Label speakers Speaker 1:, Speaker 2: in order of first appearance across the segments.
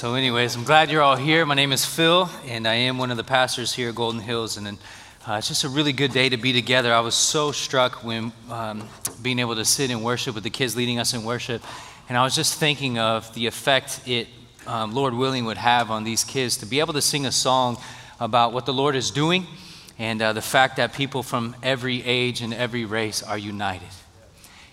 Speaker 1: So, anyways, I'm glad you're all here. My name is Phil, and I am one of the pastors here at Golden Hills. And uh, it's just a really good day to be together. I was so struck when um, being able to sit and worship with the kids leading us in worship. And I was just thinking of the effect it, um, Lord willing, would have on these kids to be able to sing a song about what the Lord is doing and uh, the fact that people from every age and every race are united.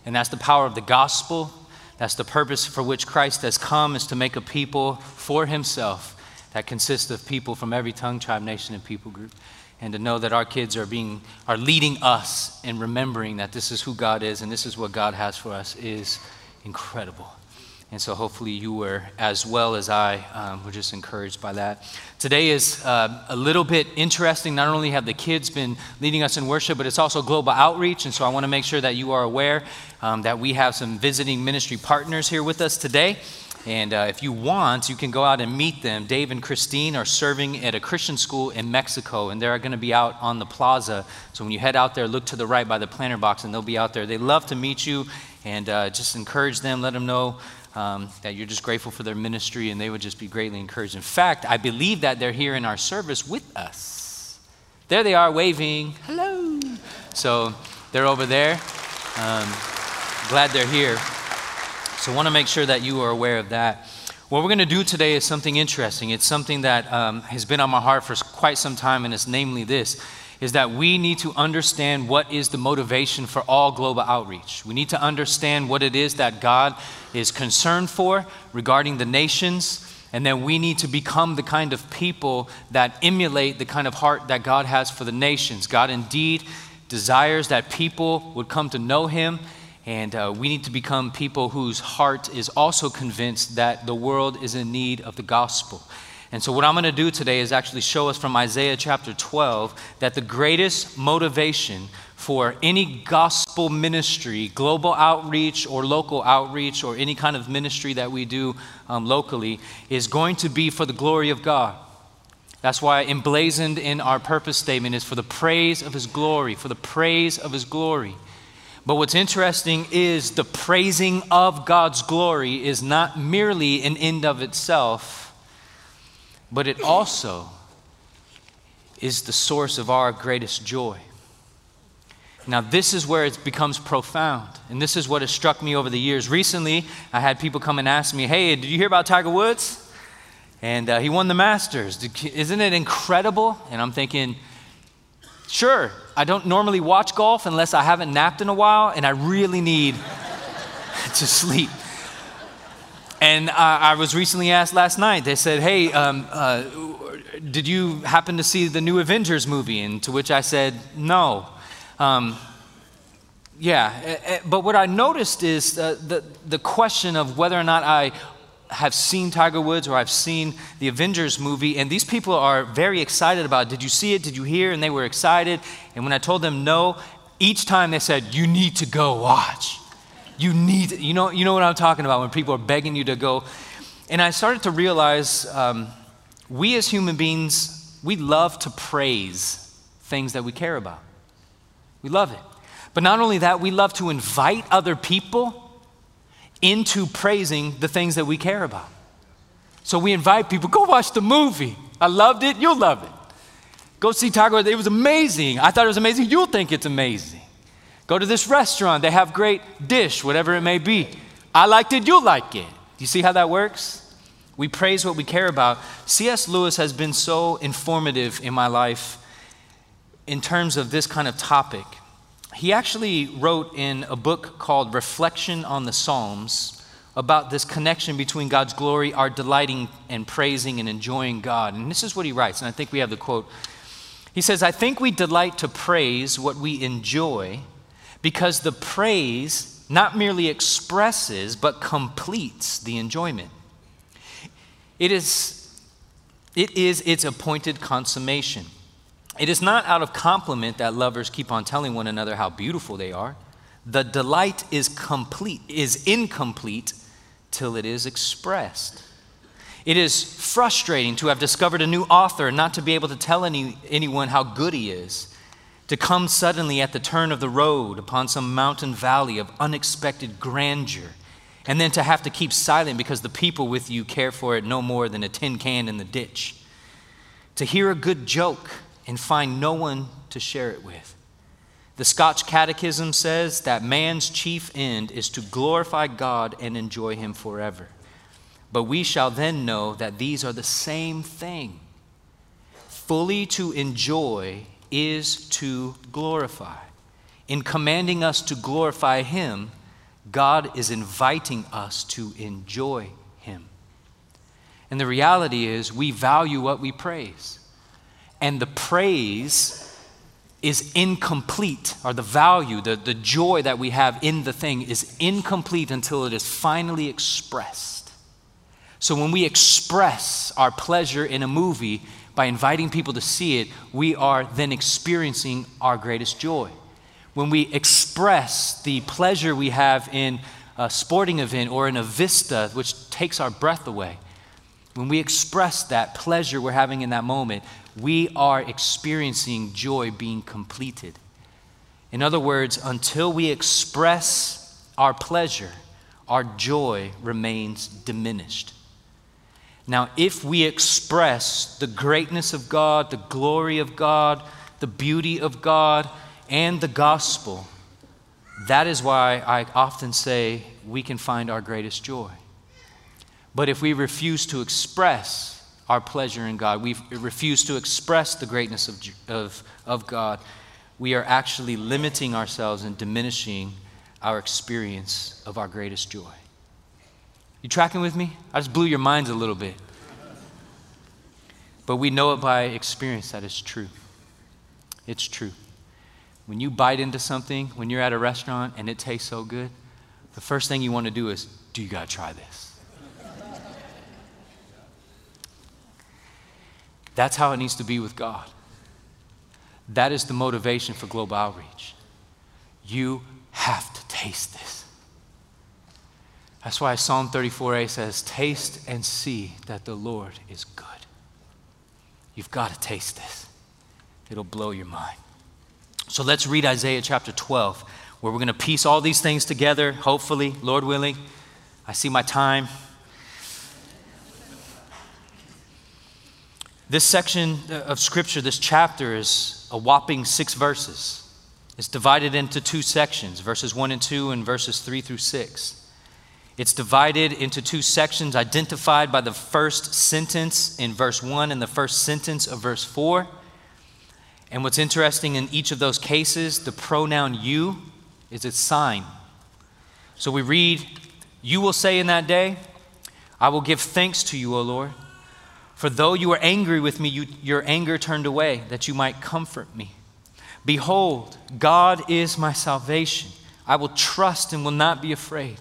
Speaker 1: And that's the power of the gospel that's the purpose for which Christ has come is to make a people for himself that consists of people from every tongue, tribe, nation, and people group. And to know that our kids are being are leading us in remembering that this is who God is and this is what God has for us is incredible. And so hopefully you were, as well as I, um, were just encouraged by that. Today is uh, a little bit interesting. Not only have the kids been leading us in worship, but it's also global outreach. And so I want to make sure that you are aware um, that we have some visiting ministry partners here with us today. And uh, if you want, you can go out and meet them. Dave and Christine are serving at a Christian school in Mexico, and they're going to be out on the plaza. So when you head out there, look to the right by the planter box, and they'll be out there. They love to meet you, and uh, just encourage them, let them know um, that you're just grateful for their ministry and they would just be greatly encouraged. In fact, I believe that they're here in our service with us. There they are waving. Hello. So they're over there. Um, glad they're here. So want to make sure that you are aware of that. What we're going to do today is something interesting. It's something that um, has been on my heart for quite some time, and it's namely this is that we need to understand what is the motivation for all global outreach. We need to understand what it is that God is concerned for regarding the nations. And then we need to become the kind of people that emulate the kind of heart that God has for the nations. God indeed desires that people would come to know Him. And uh, we need to become people whose heart is also convinced that the world is in need of the gospel. And so, what I'm going to do today is actually show us from Isaiah chapter 12 that the greatest motivation for any gospel ministry, global outreach or local outreach, or any kind of ministry that we do um, locally, is going to be for the glory of God. That's why emblazoned in our purpose statement is for the praise of His glory, for the praise of His glory. But what's interesting is the praising of God's glory is not merely an end of itself but it also is the source of our greatest joy. Now, this is where it becomes profound. And this is what has struck me over the years. Recently, I had people come and ask me, Hey, did you hear about Tiger Woods? And uh, he won the Masters. Isn't it incredible? And I'm thinking, Sure, I don't normally watch golf unless I haven't napped in a while and I really need to sleep. And uh, I was recently asked last night, they said, Hey, um, uh, did you happen to see the new Avengers movie? And to which I said, No. Um, yeah, eh, eh, but what I noticed is uh, the, the question of whether or not I have seen Tiger Woods or I've seen the Avengers movie, and these people are very excited about. Did you see it? Did you hear? And they were excited. And when I told them no, each time they said, You need to go watch. You need, you know, you know what I'm talking about when people are begging you to go. And I started to realize um, we as human beings, we love to praise things that we care about. We love it. But not only that, we love to invite other people into praising the things that we care about. So we invite people, go watch the movie. I loved it, you'll love it. Go see Tiger, it was amazing. I thought it was amazing, you'll think it's amazing. Go to this restaurant, they have great dish, whatever it may be. I liked it, you'll like it. Do you see how that works? We praise what we care about. C.S. Lewis has been so informative in my life in terms of this kind of topic. He actually wrote in a book called Reflection on the Psalms about this connection between God's glory, our delighting and praising and enjoying God. And this is what he writes, and I think we have the quote. He says, I think we delight to praise what we enjoy because the praise not merely expresses, but completes the enjoyment. It is, it is its appointed consummation. It is not out of compliment that lovers keep on telling one another how beautiful they are. The delight is complete, is incomplete till it is expressed. It is frustrating to have discovered a new author and not to be able to tell any, anyone how good he is to come suddenly at the turn of the road upon some mountain valley of unexpected grandeur and then to have to keep silent because the people with you care for it no more than a tin can in the ditch. To hear a good joke and find no one to share it with. The Scotch Catechism says that man's chief end is to glorify God and enjoy Him forever. But we shall then know that these are the same thing. Fully to enjoy is to glorify. In commanding us to glorify Him, God is inviting us to enjoy Him. And the reality is, we value what we praise. And the praise is incomplete, or the value, the, the joy that we have in the thing is incomplete until it is finally expressed. So when we express our pleasure in a movie by inviting people to see it, we are then experiencing our greatest joy when we express the pleasure we have in a sporting event or in a vista, which takes our breath away, when we express that pleasure we're having in that moment, we are experiencing joy being completed. In other words, until we express our pleasure, our joy remains diminished. Now, if we express the greatness of God, the glory of God, the beauty of God, and the gospel, that is why I often say we can find our greatest joy. But if we refuse to express our pleasure in God, we refuse to express the greatness of, of, of God, we are actually limiting ourselves and diminishing our experience of our greatest joy. You tracking with me? I just blew your minds a little bit. But we know it by experience that it's true. It's true. When you bite into something, when you're at a restaurant and it tastes so good, the first thing you want to do is, do you got to try this? That's how it needs to be with God. That is the motivation for global outreach. You have to taste this. That's why Psalm 34a says, Taste and see that the Lord is good. You've got to taste this, it'll blow your mind. So let's read Isaiah chapter 12, where we're going to piece all these things together, hopefully, Lord willing. I see my time. This section of scripture, this chapter, is a whopping six verses. It's divided into two sections verses 1 and 2, and verses 3 through 6. It's divided into two sections identified by the first sentence in verse 1 and the first sentence of verse 4. And what's interesting in each of those cases, the pronoun you is its sign. So we read, You will say in that day, I will give thanks to you, O Lord. For though you were angry with me, you, your anger turned away, that you might comfort me. Behold, God is my salvation. I will trust and will not be afraid.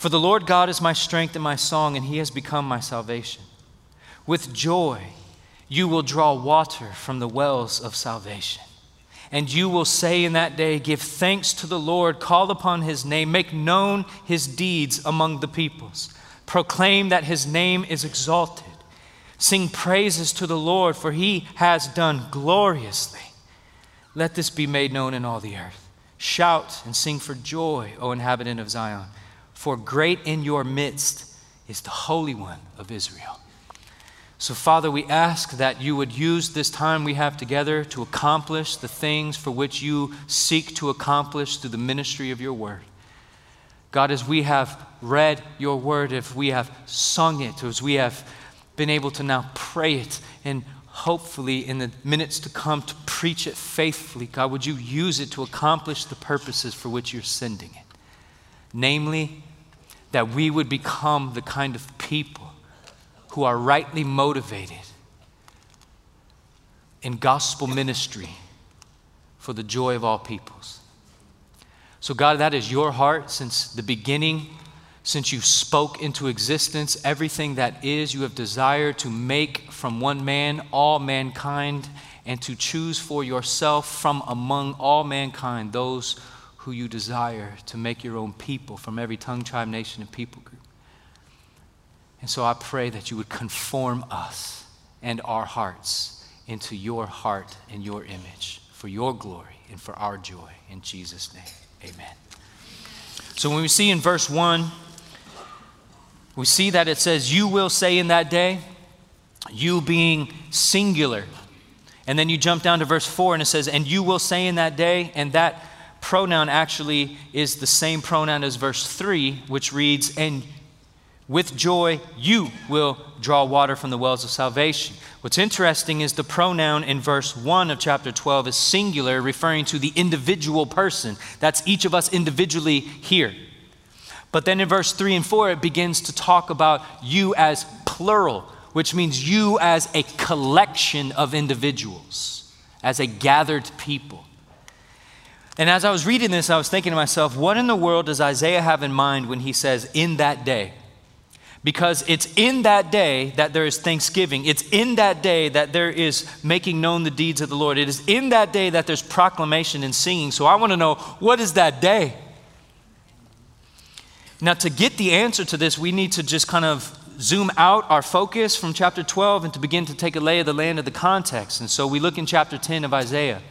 Speaker 1: For the Lord God is my strength and my song, and he has become my salvation. With joy, you will draw water from the wells of salvation. And you will say in that day, Give thanks to the Lord, call upon his name, make known his deeds among the peoples, proclaim that his name is exalted. Sing praises to the Lord, for he has done gloriously. Let this be made known in all the earth. Shout and sing for joy, O inhabitant of Zion, for great in your midst is the Holy One of Israel. So, Father, we ask that you would use this time we have together to accomplish the things for which you seek to accomplish through the ministry of your word. God, as we have read your word, if we have sung it, as we have been able to now pray it, and hopefully in the minutes to come to preach it faithfully, God, would you use it to accomplish the purposes for which you're sending it? Namely, that we would become the kind of people who are rightly motivated in gospel ministry for the joy of all peoples. So, God, that is your heart since the beginning, since you spoke into existence everything that is, you have desired to make from one man all mankind and to choose for yourself from among all mankind those who you desire to make your own people from every tongue, tribe, nation, and people group. And so I pray that you would conform us and our hearts into your heart and your image for your glory and for our joy. In Jesus' name, amen. So when we see in verse 1, we see that it says, You will say in that day, you being singular. And then you jump down to verse 4 and it says, And you will say in that day, and that pronoun actually is the same pronoun as verse 3, which reads, And with joy you will draw water from the wells of salvation. What's interesting is the pronoun in verse 1 of chapter 12 is singular, referring to the individual person. That's each of us individually here. But then in verse 3 and 4, it begins to talk about you as plural, which means you as a collection of individuals, as a gathered people. And as I was reading this, I was thinking to myself, what in the world does Isaiah have in mind when he says, in that day? Because it's in that day that there is thanksgiving. It's in that day that there is making known the deeds of the Lord. It is in that day that there's proclamation and singing. So I want to know what is that day? Now, to get the answer to this, we need to just kind of zoom out our focus from chapter 12 and to begin to take a lay of the land of the context. And so we look in chapter 10 of Isaiah.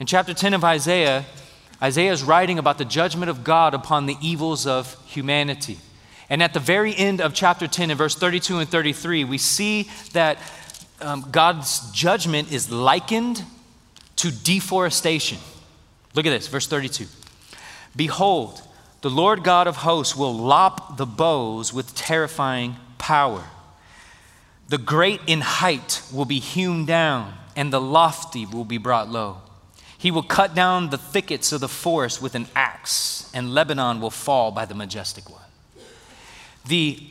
Speaker 1: In chapter 10 of Isaiah, Isaiah is writing about the judgment of God upon the evils of humanity. And at the very end of chapter 10, in verse 32 and 33, we see that um, God's judgment is likened to deforestation. Look at this, verse 32. Behold, the Lord God of hosts will lop the boughs with terrifying power. The great in height will be hewn down, and the lofty will be brought low. He will cut down the thickets of the forest with an axe, and Lebanon will fall by the majestic one. The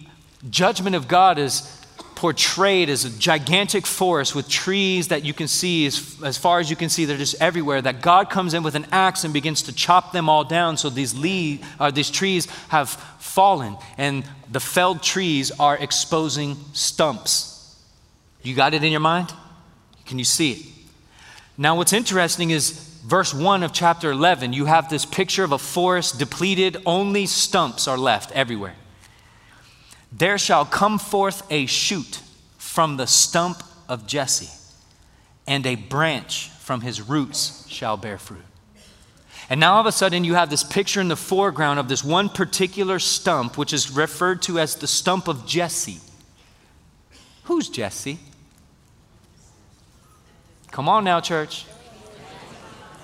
Speaker 1: judgment of God is portrayed as a gigantic forest with trees that you can see as, as far as you can see. They're just everywhere. That god comes in with an axe and begins to chop them all down so these, lee, uh, these trees have fallen and the felled trees are exposing stumps. You got it in your mind? Can you see it now what's interesting is verse 1 of chapter 11 you have this picture of a forest depleted only stumps are left everywhere there shall come forth a shoot from the stump of Jesse, and a branch from his roots shall bear fruit. And now all of a sudden, you have this picture in the foreground of this one particular stump, which is referred to as the stump of Jesse. Who's Jesse? Come on now, church.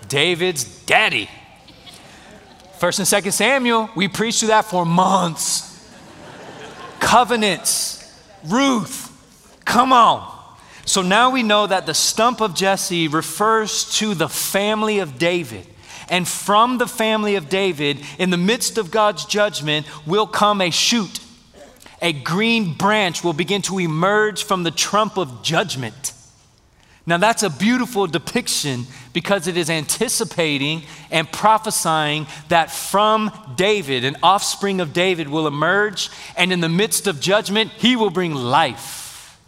Speaker 1: David's daddy. First and second Samuel, we preached to that for months covenants. Ruth, come on. So now we know that the stump of Jesse refers to the family of David. And from the family of David, in the midst of God's judgment, will come a shoot. A green branch will begin to emerge from the trump of judgment. Now, that's a beautiful depiction because it is anticipating and prophesying that from David, an offspring of David will emerge, and in the midst of judgment, he will bring life.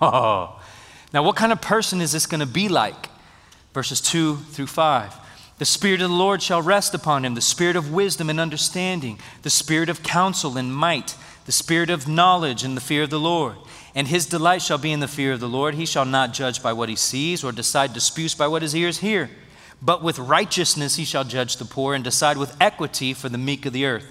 Speaker 1: Oh. Now, what kind of person is this going to be like? Verses 2 through 5. The Spirit of the Lord shall rest upon him, the Spirit of wisdom and understanding, the Spirit of counsel and might, the Spirit of knowledge and the fear of the Lord and his delight shall be in the fear of the Lord. He shall not judge by what he sees or decide disputes by what his ears hear. But with righteousness he shall judge the poor and decide with equity for the meek of the earth.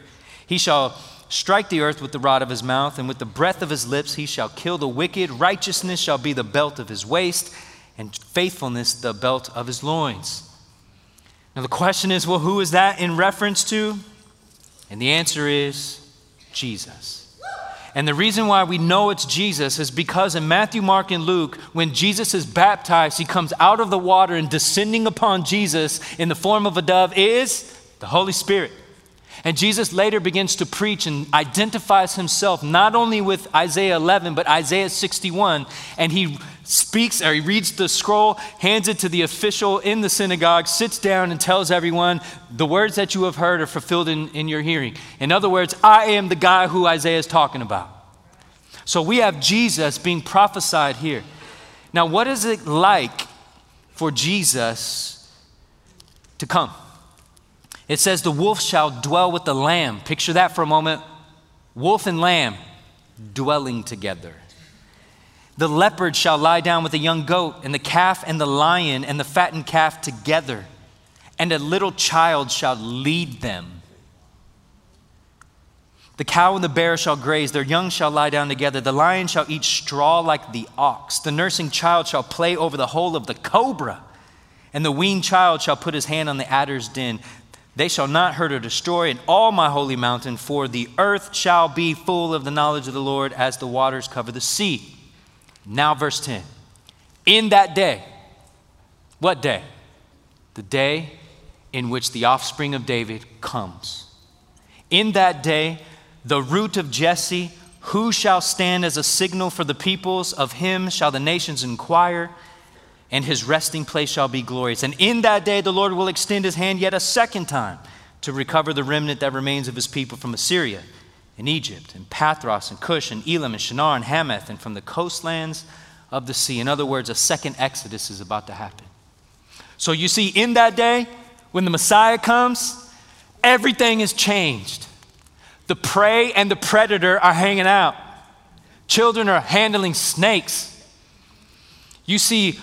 Speaker 1: He shall strike the earth with the rod of his mouth, and with the breath of his lips he shall kill the wicked. Righteousness shall be the belt of his waist, and faithfulness the belt of his loins. Now the question is well, who is that in reference to? And the answer is Jesus. And the reason why we know it's Jesus is because in Matthew, Mark, and Luke, when Jesus is baptized, he comes out of the water and descending upon Jesus in the form of a dove is the Holy Spirit. And Jesus later begins to preach and identifies himself not only with Isaiah 11, but Isaiah 61. And he speaks or he reads the scroll, hands it to the official in the synagogue, sits down and tells everyone, The words that you have heard are fulfilled in, in your hearing. In other words, I am the guy who Isaiah is talking about. So we have Jesus being prophesied here. Now, what is it like for Jesus to come? It says, The wolf shall dwell with the lamb. Picture that for a moment. Wolf and lamb dwelling together. The leopard shall lie down with the young goat, and the calf and the lion and the fattened calf together, and a little child shall lead them. The cow and the bear shall graze, their young shall lie down together. The lion shall eat straw like the ox. The nursing child shall play over the hole of the cobra, and the weaned child shall put his hand on the adder's den. They shall not hurt or destroy in all my holy mountain, for the earth shall be full of the knowledge of the Lord as the waters cover the sea. Now, verse 10. In that day, what day? The day in which the offspring of David comes. In that day, the root of Jesse, who shall stand as a signal for the peoples? Of him shall the nations inquire, and his resting place shall be glorious. And in that day the Lord will extend his hand yet a second time to recover the remnant that remains of his people from Assyria and Egypt and Pathros and Cush and Elam and Shinar and Hamath and from the coastlands of the sea. In other words, a second exodus is about to happen. So you see, in that day, when the Messiah comes, everything is changed. The prey and the predator are hanging out. Children are handling snakes. You see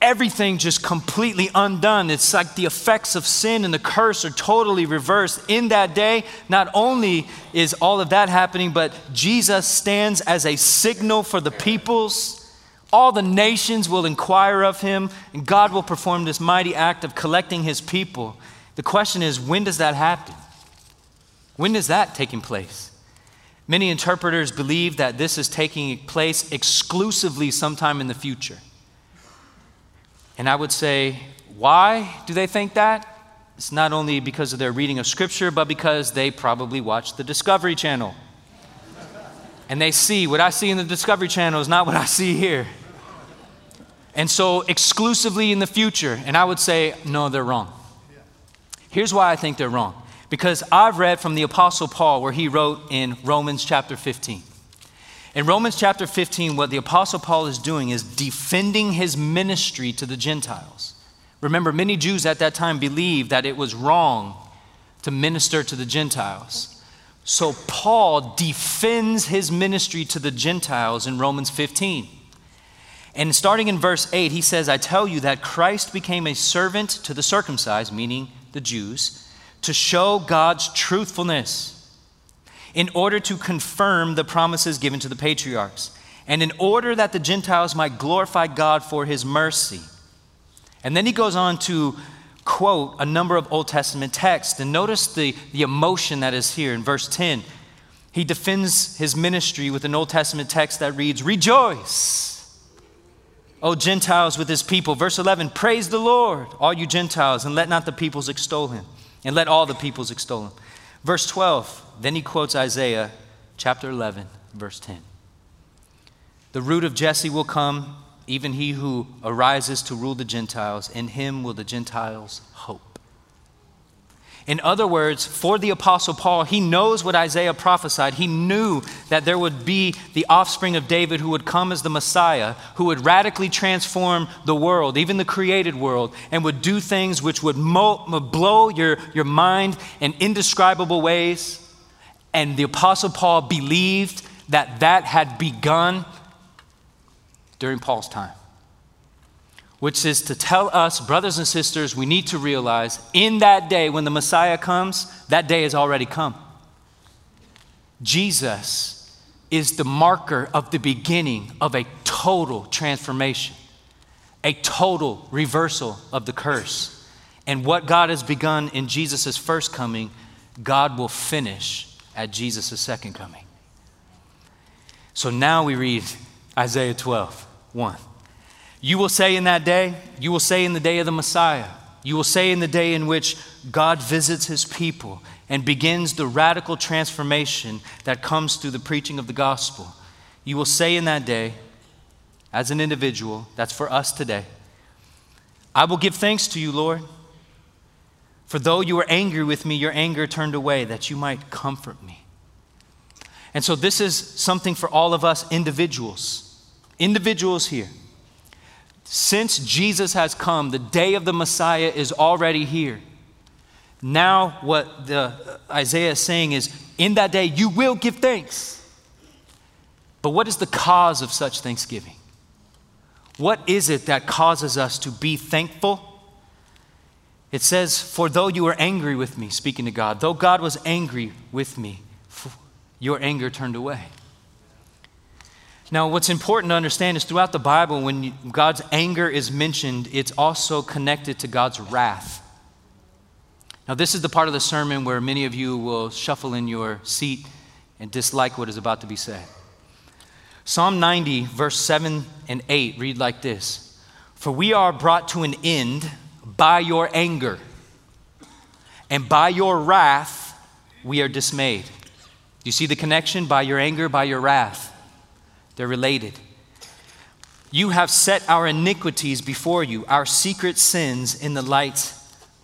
Speaker 1: everything just completely undone. It's like the effects of sin and the curse are totally reversed. In that day, not only is all of that happening, but Jesus stands as a signal for the peoples. All the nations will inquire of him, and God will perform this mighty act of collecting his people. The question is, when does that happen? When is that taking place? Many interpreters believe that this is taking place exclusively sometime in the future. And I would say, why do they think that? It's not only because of their reading of Scripture, but because they probably watch the Discovery Channel. And they see what I see in the Discovery Channel is not what I see here. And so, exclusively in the future, and I would say, no, they're wrong. Here's why I think they're wrong because I've read from the Apostle Paul where he wrote in Romans chapter 15. In Romans chapter 15, what the Apostle Paul is doing is defending his ministry to the Gentiles. Remember, many Jews at that time believed that it was wrong to minister to the Gentiles. So Paul defends his ministry to the Gentiles in Romans 15. And starting in verse 8, he says, I tell you that Christ became a servant to the circumcised, meaning the Jews to show God's truthfulness in order to confirm the promises given to the patriarchs, and in order that the Gentiles might glorify God for his mercy. And then he goes on to quote a number of Old Testament texts. And notice the, the emotion that is here in verse 10. He defends his ministry with an Old Testament text that reads, Rejoice, O Gentiles with his people. Verse 11, Praise the Lord, all you Gentiles, and let not the peoples extol him and let all the peoples extol him. Verse 12, then he quotes Isaiah chapter 11, verse 10. The root of Jesse will come, even he who arises to rule the Gentiles. In him will the Gentiles hope. In other words, for the Apostle Paul, he knows what Isaiah prophesied. He knew that there would be the offspring of David who would come as the Messiah, who would radically transform the world, even the created world, and would do things which would mo- blow your, your mind in indescribable ways. And the Apostle Paul believed that that had begun during Paul's time which is to tell us, brothers and sisters, we need to realize in that day when the Messiah comes, that day has already come. Jesus is the marker of the beginning of a total transformation, a total reversal of the curse. And what God has begun in Jesus' first coming, God will finish at Jesus' second coming. So now we read Isaiah 12, 1. You will say in that day, you will say in the day of the Messiah, you will say in the day in which God visits his people and begins the radical transformation that comes through the preaching of the gospel. You will say in that day, as an individual, that's for us today, I will give thanks to you, Lord. For though you were angry with me, your anger turned away that you might comfort me. And so, this is something for all of us individuals, individuals here. Since Jesus has come, the day of the Messiah is already here. Now, what the, uh, Isaiah is saying is, in that day you will give thanks. But what is the cause of such thanksgiving? What is it that causes us to be thankful? It says, For though you were angry with me, speaking to God, though God was angry with me, your anger turned away. Now, what's important to understand is throughout the Bible, when God's anger is mentioned, it's also connected to God's wrath. Now, this is the part of the sermon where many of you will shuffle in your seat and dislike what is about to be said. Psalm 90, verse 7 and 8 read like this For we are brought to an end by your anger, and by your wrath we are dismayed. You see the connection? By your anger, by your wrath. They're related. You have set our iniquities before you, our secret sins in the light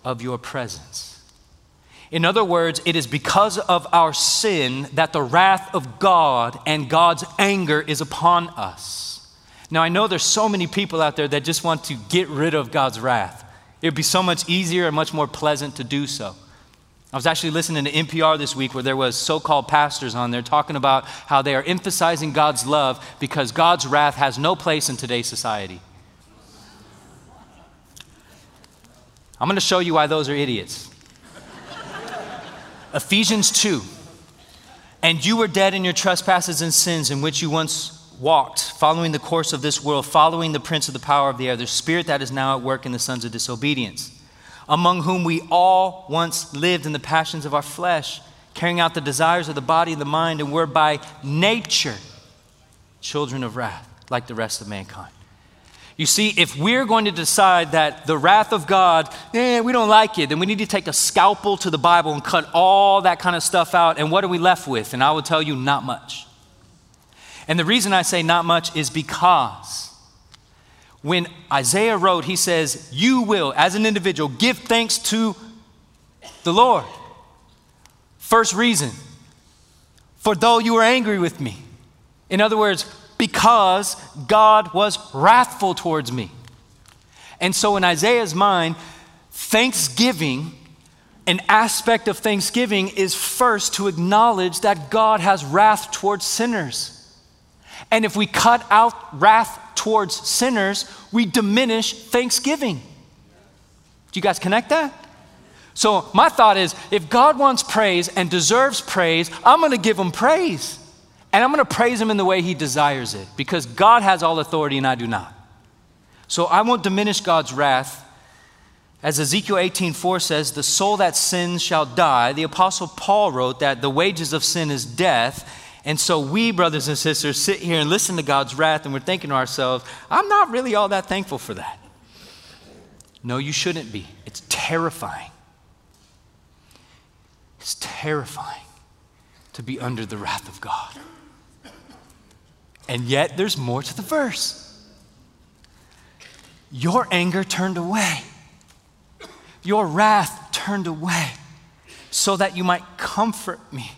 Speaker 1: of your presence. In other words, it is because of our sin that the wrath of God and God's anger is upon us. Now, I know there's so many people out there that just want to get rid of God's wrath. It would be so much easier and much more pleasant to do so. I was actually listening to NPR this week where there was so-called pastors on there talking about how they are emphasizing God's love because God's wrath has no place in today's society. I'm going to show you why those are idiots. Ephesians 2. And you were dead in your trespasses and sins in which you once walked, following the course of this world, following the prince of the power of the air, the spirit that is now at work in the sons of disobedience, among whom we all once lived in the passions of our flesh, carrying out the desires of the body and the mind, and were by nature children of wrath, like the rest of mankind. You see, if we're going to decide that the wrath of God, eh, we don't like it, then we need to take a scalpel to the Bible and cut all that kind of stuff out. And what are we left with? And I will tell you, not much. And the reason I say not much is because when Isaiah wrote, he says, You will, as an individual, give thanks to the Lord. First reason, for though you were angry with me. In other words, because God was wrathful towards me. And so, in Isaiah's mind, thanksgiving, an aspect of thanksgiving, is first to acknowledge that God has wrath towards sinners. And if we cut out wrath towards sinners, we diminish thanksgiving. Do you guys connect that? So, my thought is if God wants praise and deserves praise, I'm going to give him praise. And I'm going to praise him in the way he desires it because God has all authority and I do not. So I won't diminish God's wrath. As Ezekiel 18:4 says, "The soul that sins shall die." The apostle Paul wrote that the wages of sin is death. And so we, brothers and sisters, sit here and listen to God's wrath and we're thinking to ourselves, I'm not really all that thankful for that. No, you shouldn't be. It's terrifying. It's terrifying to be under the wrath of God. And yet, there's more to the verse. Your anger turned away, your wrath turned away, so that you might comfort me.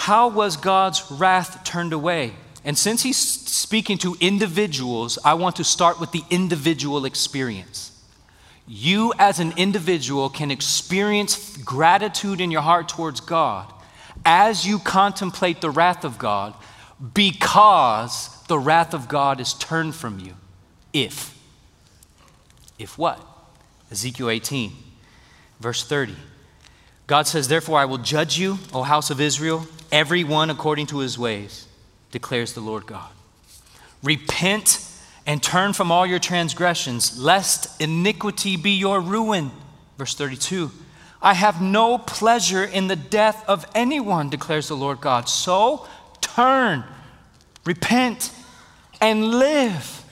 Speaker 1: How was God's wrath turned away? And since he's speaking to individuals, I want to start with the individual experience. You, as an individual, can experience gratitude in your heart towards God as you contemplate the wrath of God because the wrath of God is turned from you. If. If what? Ezekiel 18, verse 30. God says, Therefore I will judge you, O house of Israel, every one according to his ways, declares the Lord God. Repent and turn from all your transgressions, lest iniquity be your ruin. Verse 32. I have no pleasure in the death of anyone, declares the Lord God. So turn, repent, and live.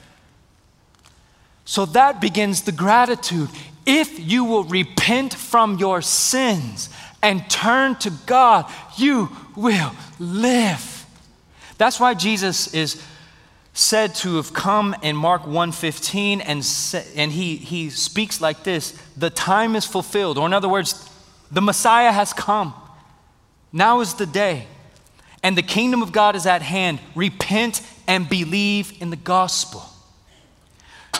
Speaker 1: So that begins the gratitude. If you will repent from your sins and turn to God, you will live. That's why Jesus is said to have come in Mark 1:15 and and he he speaks like this, the time is fulfilled or in other words, the Messiah has come. Now is the day and the kingdom of God is at hand. Repent and believe in the gospel.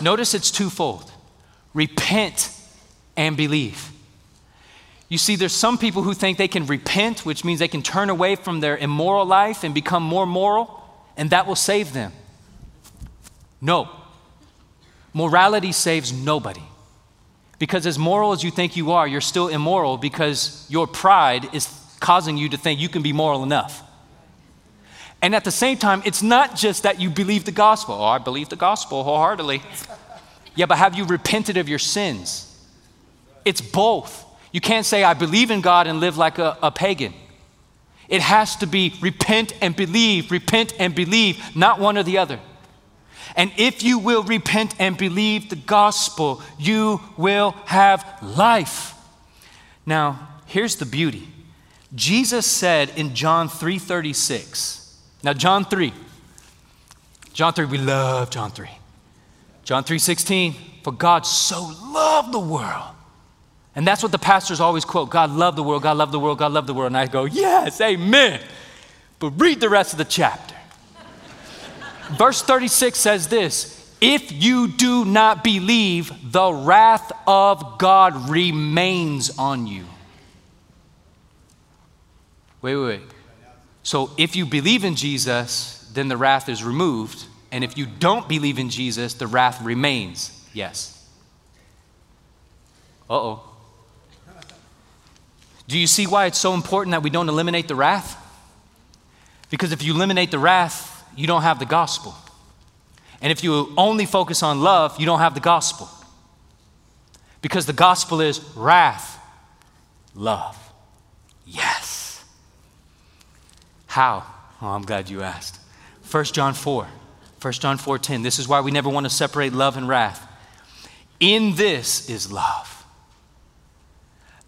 Speaker 1: Notice it's twofold repent and believe. You see, there's some people who think they can repent, which means they can turn away from their immoral life and become more moral, and that will save them. No. Morality saves nobody. Because as moral as you think you are, you're still immoral because your pride is causing you to think you can be moral enough. And at the same time, it's not just that you believe the gospel. Oh, I believe the gospel wholeheartedly. Yeah, but have you repented of your sins? It's both. You can't say, I believe in God and live like a, a pagan. It has to be repent and believe, repent and believe, not one or the other. And if you will repent and believe the gospel, you will have life. Now, here's the beauty. Jesus said in John 3:36. Now John 3. John 3 we love John 3. John 3:16 for God so loved the world. And that's what the pastors always quote, God loved the world, God loved the world, God loved the world. And I go, "Yes, amen." But read the rest of the chapter. Verse 36 says this If you do not believe, the wrath of God remains on you. Wait, wait, wait. So if you believe in Jesus, then the wrath is removed. And if you don't believe in Jesus, the wrath remains. Yes. Uh oh. Do you see why it's so important that we don't eliminate the wrath? Because if you eliminate the wrath, you don't have the gospel. And if you only focus on love, you don't have the gospel. Because the gospel is wrath, love. Yes. How? Oh, I'm glad you asked. 1 John 4. 1 John 4:10. This is why we never want to separate love and wrath. In this is love.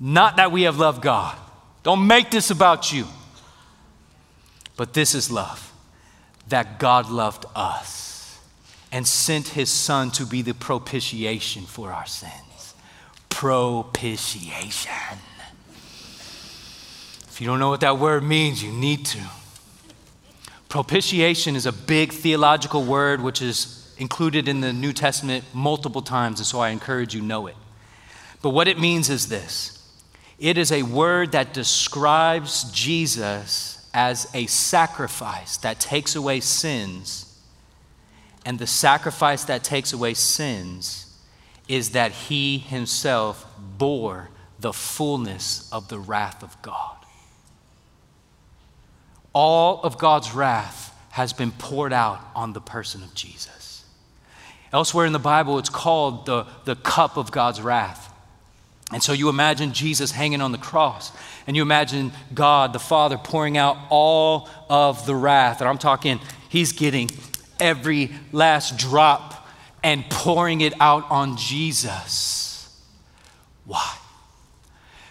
Speaker 1: Not that we have loved God. Don't make this about you. But this is love that God loved us and sent his son to be the propitiation for our sins. Propitiation. If you don't know what that word means, you need to. Propitiation is a big theological word which is included in the New Testament multiple times, and so I encourage you know it. But what it means is this it is a word that describes Jesus as a sacrifice that takes away sins. And the sacrifice that takes away sins is that he himself bore the fullness of the wrath of God. All of God's wrath has been poured out on the person of Jesus. Elsewhere in the Bible, it's called the, the cup of God's wrath. And so you imagine Jesus hanging on the cross, and you imagine God, the Father, pouring out all of the wrath. And I'm talking, He's getting every last drop and pouring it out on Jesus. Why?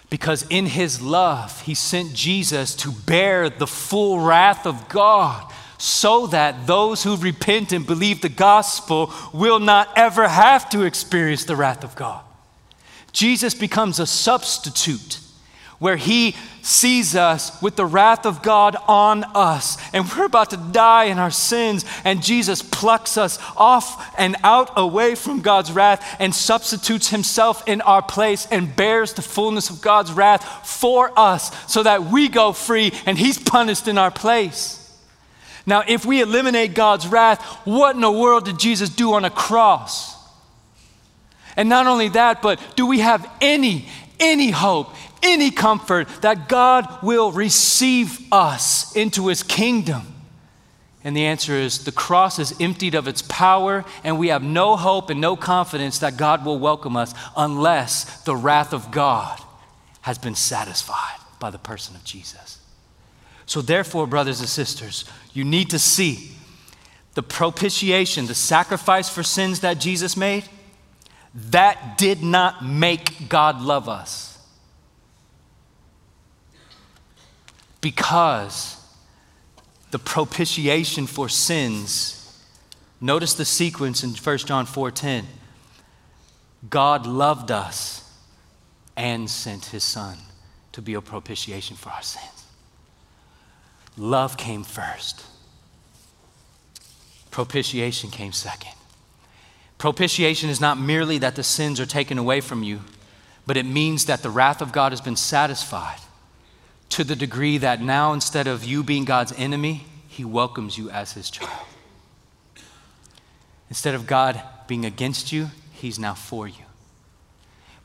Speaker 1: Because in His love, He sent Jesus to bear the full wrath of God so that those who repent and believe the gospel will not ever have to experience the wrath of God. Jesus becomes a substitute where he sees us with the wrath of God on us, and we're about to die in our sins, and Jesus plucks us off and out away from God's wrath and substitutes himself in our place and bears the fullness of God's wrath for us so that we go free and he's punished in our place. Now, if we eliminate God's wrath, what in the world did Jesus do on a cross? And not only that, but do we have any, any hope, any comfort that God will receive us into his kingdom? And the answer is the cross is emptied of its power, and we have no hope and no confidence that God will welcome us unless the wrath of God has been satisfied by the person of Jesus. So, therefore, brothers and sisters, you need to see the propitiation, the sacrifice for sins that Jesus made that did not make God love us. Because the propitiation for sins, notice the sequence in 1 John 4:10. God loved us and sent his son to be a propitiation for our sins. Love came first. Propitiation came second. Propitiation is not merely that the sins are taken away from you, but it means that the wrath of God has been satisfied to the degree that now, instead of you being God's enemy, He welcomes you as His child. Instead of God being against you, He's now for you.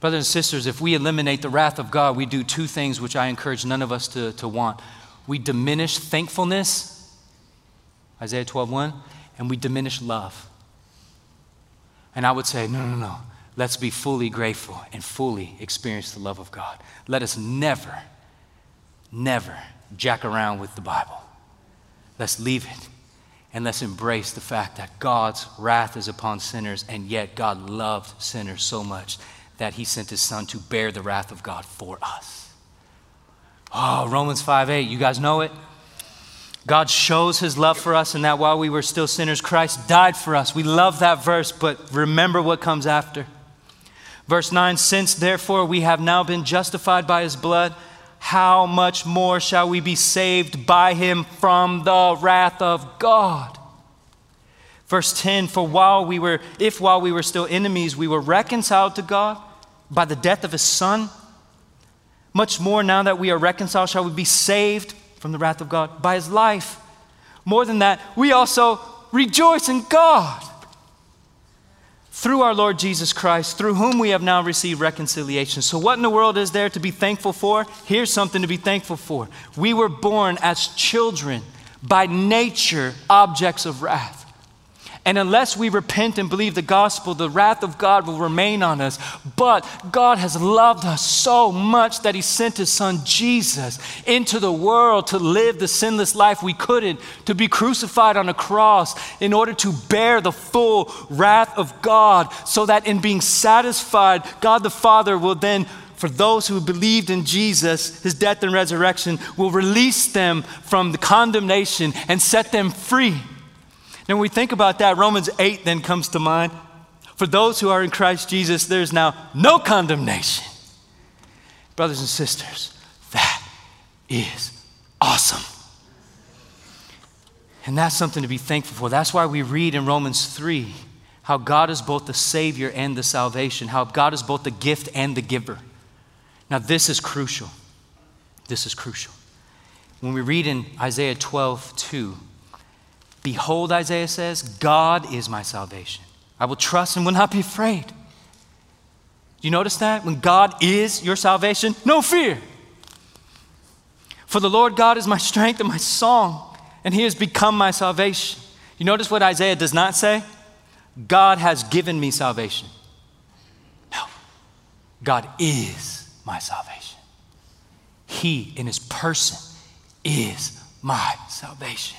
Speaker 1: Brothers and sisters, if we eliminate the wrath of God, we do two things which I encourage none of us to, to want. We diminish thankfulness, Isaiah 12:1, and we diminish love. And I would say, no, no, no. Let's be fully grateful and fully experience the love of God. Let us never, never jack around with the Bible. Let's leave it and let's embrace the fact that God's wrath is upon sinners, and yet God loved sinners so much that he sent his son to bear the wrath of God for us. Oh, Romans 5 8, you guys know it? God shows his love for us, and that while we were still sinners, Christ died for us. We love that verse, but remember what comes after. Verse 9 Since therefore we have now been justified by his blood, how much more shall we be saved by him from the wrath of God? Verse 10 For while we were, if while we were still enemies, we were reconciled to God by the death of his son, much more now that we are reconciled, shall we be saved from the wrath of God by his life. More than that, we also rejoice in God through our Lord Jesus Christ, through whom we have now received reconciliation. So, what in the world is there to be thankful for? Here's something to be thankful for. We were born as children, by nature, objects of wrath. And unless we repent and believe the gospel, the wrath of God will remain on us. But God has loved us so much that He sent His Son Jesus into the world to live the sinless life we couldn't, to be crucified on a cross in order to bear the full wrath of God, so that in being satisfied, God the Father will then for those who believed in Jesus, his death and resurrection, will release them from the condemnation and set them free. Now, when we think about that, Romans 8 then comes to mind. For those who are in Christ Jesus, there's now no condemnation. Brothers and sisters, that is awesome. And that's something to be thankful for. That's why we read in Romans 3 how God is both the Savior and the salvation, how God is both the gift and the giver. Now, this is crucial. This is crucial. When we read in Isaiah 12, 2, Behold, Isaiah says, God is my salvation. I will trust and will not be afraid. You notice that? When God is your salvation, no fear. For the Lord God is my strength and my song, and he has become my salvation. You notice what Isaiah does not say? God has given me salvation. No, God is my salvation. He, in his person, is my salvation.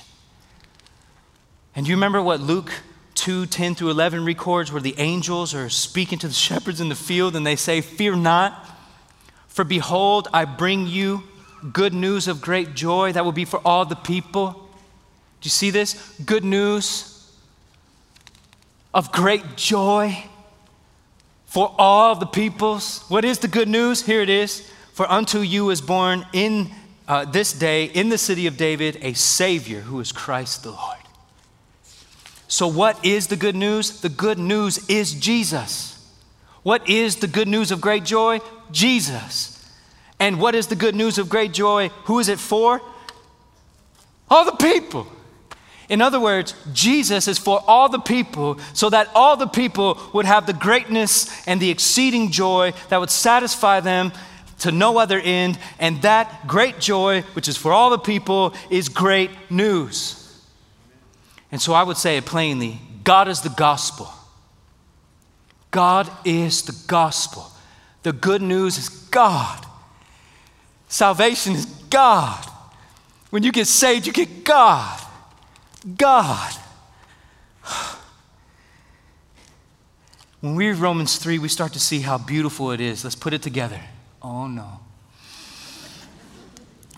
Speaker 1: And do you remember what Luke 2 10 through 11 records, where the angels are speaking to the shepherds in the field and they say, Fear not, for behold, I bring you good news of great joy that will be for all the people. Do you see this? Good news of great joy for all the peoples. What is the good news? Here it is. For unto you is born in uh, this day in the city of David a Savior who is Christ the Lord. So, what is the good news? The good news is Jesus. What is the good news of great joy? Jesus. And what is the good news of great joy? Who is it for? All the people. In other words, Jesus is for all the people so that all the people would have the greatness and the exceeding joy that would satisfy them to no other end. And that great joy, which is for all the people, is great news. And so I would say it plainly God is the gospel. God is the gospel. The good news is God. Salvation is God. When you get saved, you get God. God. When we read Romans 3, we start to see how beautiful it is. Let's put it together. Oh no.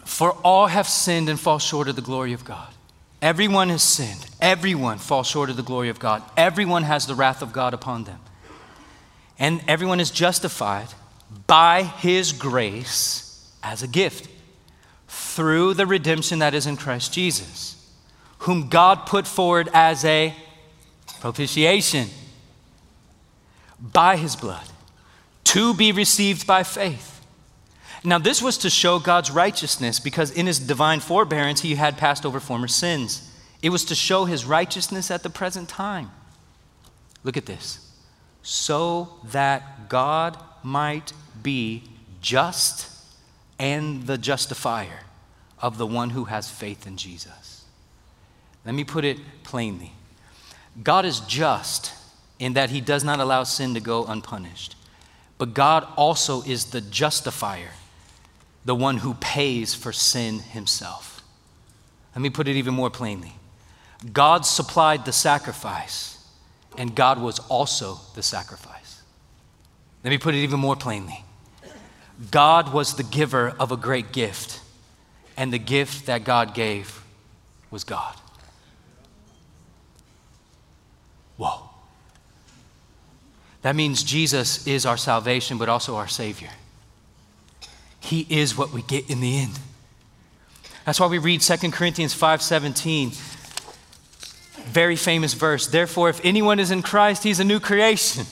Speaker 1: For all have sinned and fall short of the glory of God. Everyone has sinned. Everyone falls short of the glory of God. Everyone has the wrath of God upon them. And everyone is justified by his grace as a gift through the redemption that is in Christ Jesus, whom God put forward as a propitiation by his blood to be received by faith. Now, this was to show God's righteousness because in his divine forbearance he had passed over former sins. It was to show his righteousness at the present time. Look at this. so that God might be just and the justifier of the one who has faith in Jesus. Let me put it plainly God is just in that he does not allow sin to go unpunished, but God also is the justifier, the one who pays for sin himself. Let me put it even more plainly God supplied the sacrifice, and God was also the sacrifice. Let me put it even more plainly God was the giver of a great gift, and the gift that God gave was God. Whoa. That means Jesus is our salvation, but also our Savior. He is what we get in the end. That's why we read 2 Corinthians 5:17. Very famous verse. Therefore, if anyone is in Christ, he's a new creation.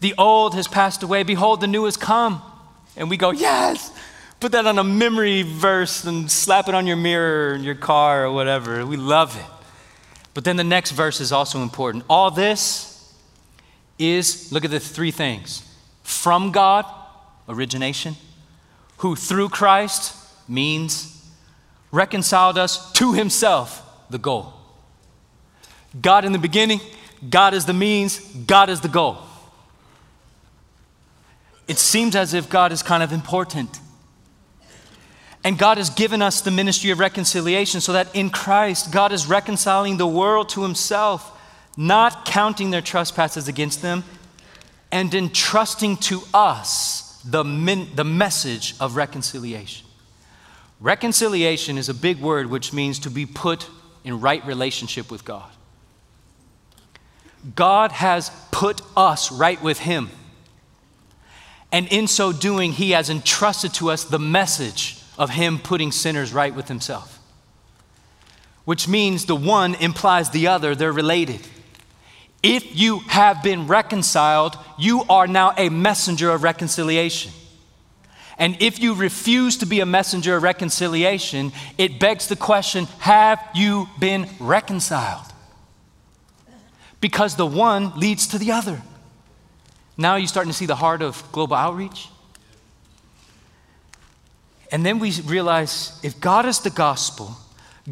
Speaker 1: The old has passed away. Behold, the new has come. And we go, yes, put that on a memory verse and slap it on your mirror in your car or whatever. We love it. But then the next verse is also important. All this is, look at the three things from God, origination, who through Christ means reconciled us to himself, the goal. God in the beginning, God is the means, God is the goal it seems as if God is kind of important. And God has given us the ministry of reconciliation so that in Christ, God is reconciling the world to Himself, not counting their trespasses against them, and entrusting to us the, the message of reconciliation. Reconciliation is a big word which means to be put in right relationship with God. God has put us right with Him. And in so doing, he has entrusted to us the message of him putting sinners right with himself. Which means the one implies the other, they're related. If you have been reconciled, you are now a messenger of reconciliation. And if you refuse to be a messenger of reconciliation, it begs the question have you been reconciled? Because the one leads to the other. Now you're starting to see the heart of global outreach. And then we realize if God is the gospel,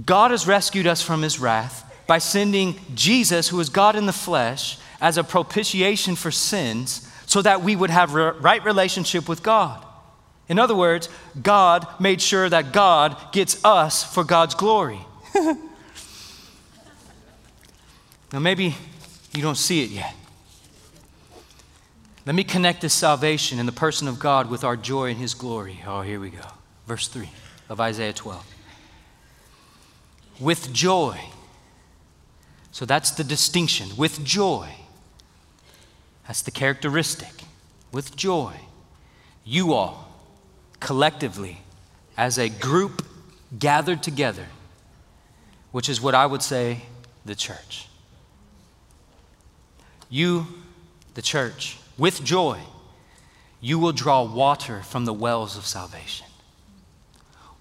Speaker 1: God has rescued us from his wrath by sending Jesus, who is God in the flesh, as a propitiation for sins so that we would have a right relationship with God. In other words, God made sure that God gets us for God's glory. now, maybe you don't see it yet. Let me connect this salvation in the person of God with our joy in his glory. Oh, here we go. Verse 3 of Isaiah 12. With joy. So that's the distinction. With joy. That's the characteristic. With joy. You all, collectively, as a group gathered together, which is what I would say the church. You, the church, with joy, you will draw water from the wells of salvation.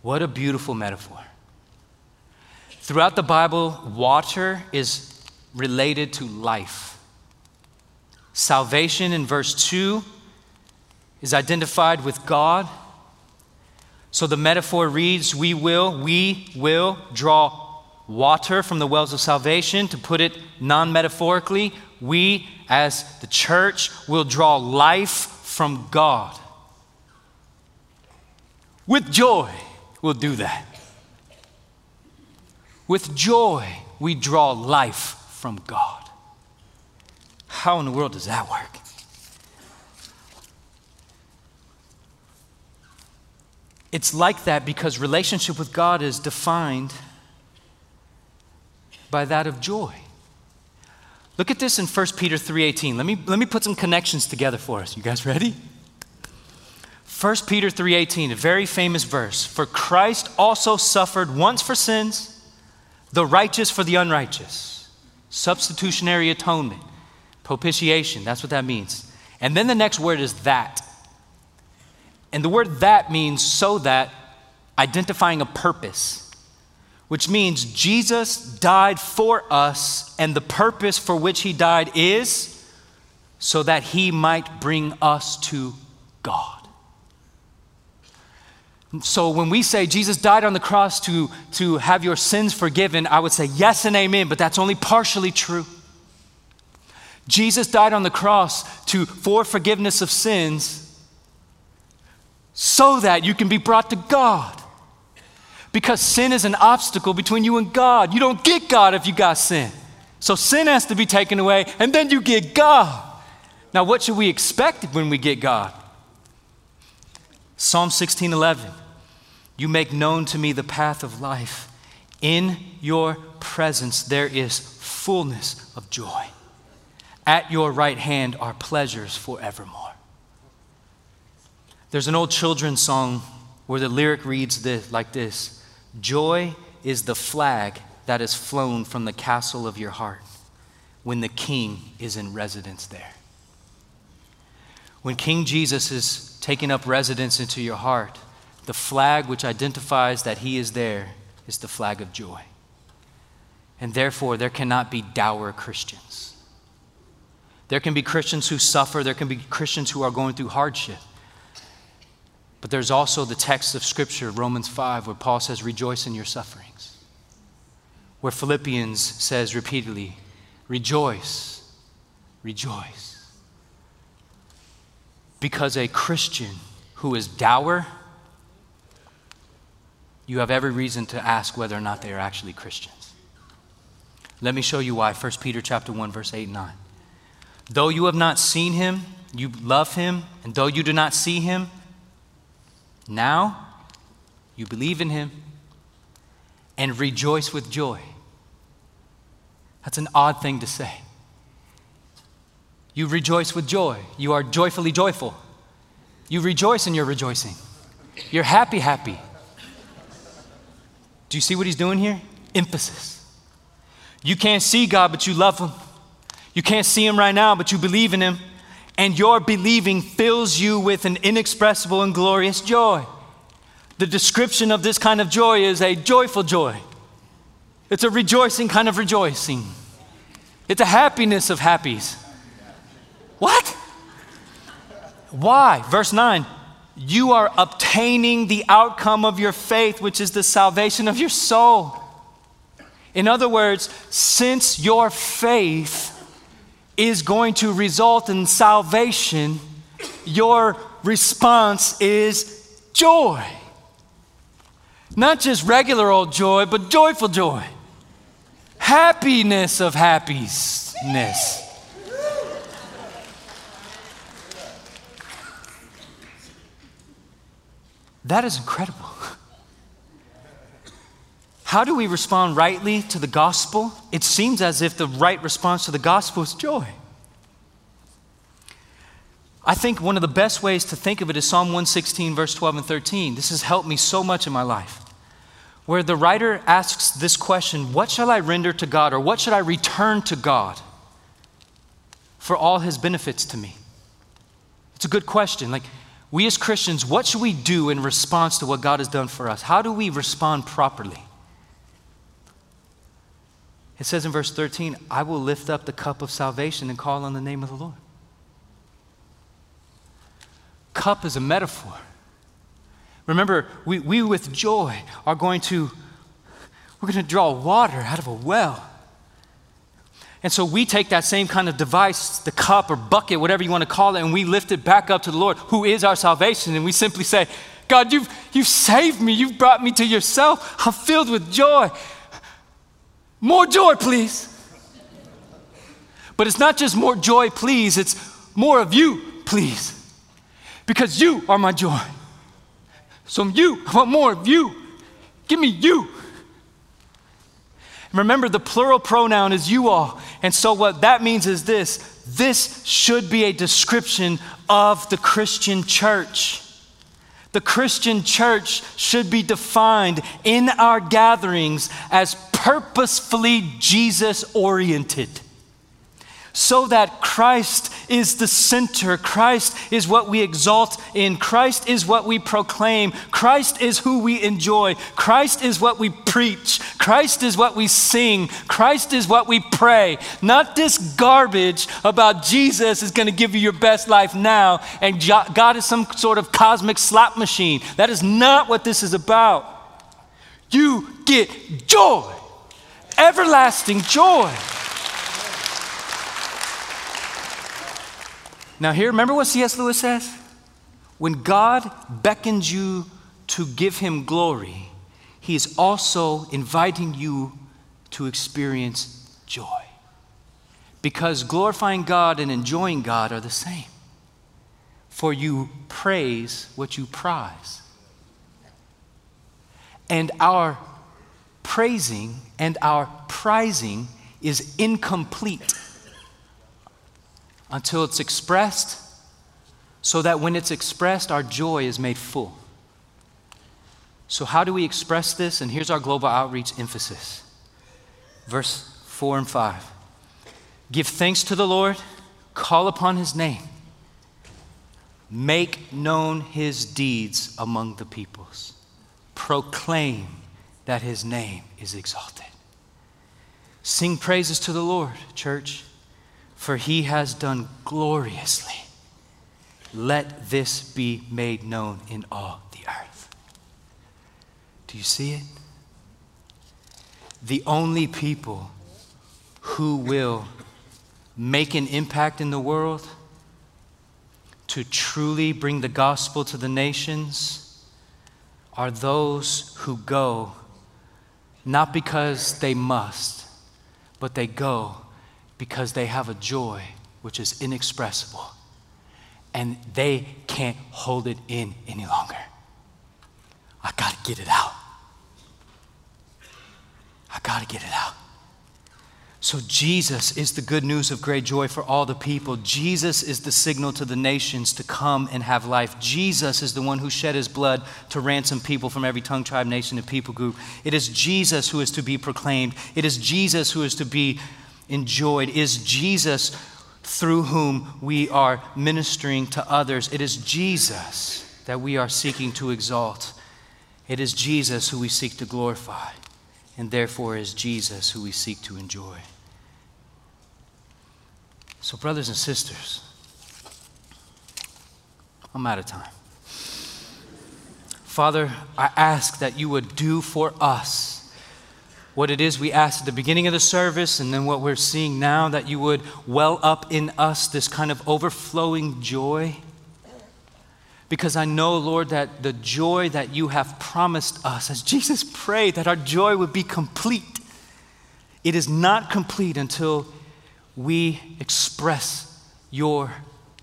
Speaker 1: What a beautiful metaphor. Throughout the Bible, water is related to life. Salvation in verse 2 is identified with God. So the metaphor reads, We will, we will draw water from the wells of salvation. To put it non metaphorically, we as the church will draw life from God. With joy, we'll do that. With joy, we draw life from God. How in the world does that work? It's like that because relationship with God is defined by that of joy. Look at this in 1 Peter 3:18. Let me, let me put some connections together for us. You guys ready? 1 Peter 3:18, a very famous verse. For Christ also suffered once for sins, the righteous for the unrighteous. Substitutionary atonement, propitiation, that's what that means. And then the next word is that. And the word that means so that, identifying a purpose which means Jesus died for us, and the purpose for which he died is so that he might bring us to God. So when we say Jesus died on the cross to, to have your sins forgiven, I would say yes and amen, but that's only partially true. Jesus died on the cross to, for forgiveness of sins so that you can be brought to God. Because sin is an obstacle between you and God. You don't get God if you got sin. So sin has to be taken away, and then you get God. Now, what should we expect when we get God? Psalm 16 11. You make known to me the path of life. In your presence there is fullness of joy. At your right hand are pleasures forevermore. There's an old children's song where the lyric reads this, like this Joy is the flag that is flown from the castle of your heart when the king is in residence there. When King Jesus is taking up residence into your heart, the flag which identifies that he is there is the flag of joy. And therefore, there cannot be dour Christians. There can be Christians who suffer, there can be Christians who are going through hardship. But there's also the text of Scripture, Romans 5, where Paul says, Rejoice in your sufferings. Where Philippians says repeatedly, Rejoice, rejoice. Because a Christian who is dour you have every reason to ask whether or not they are actually Christians. Let me show you why. 1 Peter chapter 1 verse 8 and 9. Though you have not seen him, you love him, and though you do not see him, now you believe in him and rejoice with joy. That's an odd thing to say. You rejoice with joy. You are joyfully joyful. You rejoice in your rejoicing. You're happy, happy. Do you see what he's doing here? Emphasis. You can't see God, but you love him. You can't see him right now, but you believe in him. And your believing fills you with an inexpressible and glorious joy. The description of this kind of joy is a joyful joy. It's a rejoicing kind of rejoicing. It's a happiness of happies. What? Why? Verse 9 you are obtaining the outcome of your faith, which is the salvation of your soul. In other words, since your faith is going to result in salvation, your response is joy. Not just regular old joy, but joyful joy. Happiness of happiness. That is incredible. How do we respond rightly to the gospel? It seems as if the right response to the gospel is joy. I think one of the best ways to think of it is Psalm 116, verse 12 and 13. This has helped me so much in my life. Where the writer asks this question What shall I render to God, or what should I return to God for all his benefits to me? It's a good question. Like, we as Christians, what should we do in response to what God has done for us? How do we respond properly? It says in verse 13, I will lift up the cup of salvation and call on the name of the Lord. Cup is a metaphor. Remember, we, we with joy are going to, we're going to draw water out of a well. And so we take that same kind of device, the cup or bucket, whatever you want to call it, and we lift it back up to the Lord, who is our salvation. And we simply say, God, you've, you've saved me. You've brought me to yourself. I'm filled with joy. More joy, please. But it's not just more joy, please, it's more of you, please. Because you are my joy. So you, I want more of you. Give me you. Remember, the plural pronoun is you all. And so, what that means is this this should be a description of the Christian church. The Christian church should be defined in our gatherings as purposefully Jesus oriented. So that Christ is the center. Christ is what we exalt in. Christ is what we proclaim. Christ is who we enjoy. Christ is what we preach. Christ is what we sing. Christ is what we pray. Not this garbage about Jesus is going to give you your best life now and God is some sort of cosmic slot machine. That is not what this is about. You get joy, everlasting joy. Now, here, remember what C.S. Lewis says? When God beckons you to give him glory, he is also inviting you to experience joy. Because glorifying God and enjoying God are the same. For you praise what you prize. And our praising and our prizing is incomplete until it's expressed, so that when it's expressed, our joy is made full. So, how do we express this? And here's our global outreach emphasis. Verse 4 and 5. Give thanks to the Lord, call upon his name, make known his deeds among the peoples, proclaim that his name is exalted. Sing praises to the Lord, church for he has done gloriously. Let this be made known in all the earth. Do you see it? The only people who will make an impact in the world to truly bring the gospel to the nations are those who go not because they must, but they go because they have a joy which is inexpressible and they can't hold it in any longer. I got to get it out. I got to get it out. So, Jesus is the good news of great joy for all the people. Jesus is the signal to the nations to come and have life. Jesus is the one who shed his blood to ransom people from every tongue, tribe, nation, and people group. It is Jesus who is to be proclaimed. It is Jesus who is to be enjoyed is Jesus through whom we are ministering to others. It is Jesus that we are seeking to exalt. It is Jesus who we seek to glorify, and therefore is Jesus who we seek to enjoy. So, brothers and sisters, I'm out of time. Father, I ask that you would do for us what it is we asked at the beginning of the service and then what we're seeing now, that you would well up in us this kind of overflowing joy. Because I know, Lord, that the joy that you have promised us, as Jesus prayed, that our joy would be complete. It is not complete until we express your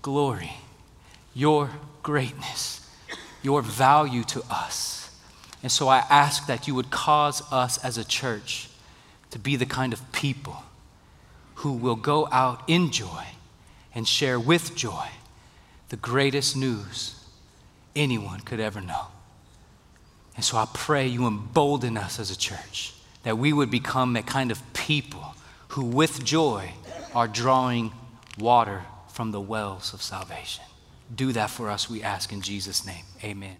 Speaker 1: glory, your greatness, your value to us. And so I ask that you would cause us as a church to be the kind of people who will go out in joy and share with joy the greatest news anyone could ever know. And so I pray you embolden us as a church that we would become a kind of people who, with joy, are drawing water from the wells of salvation. Do that for us, we ask in Jesus' name. Amen.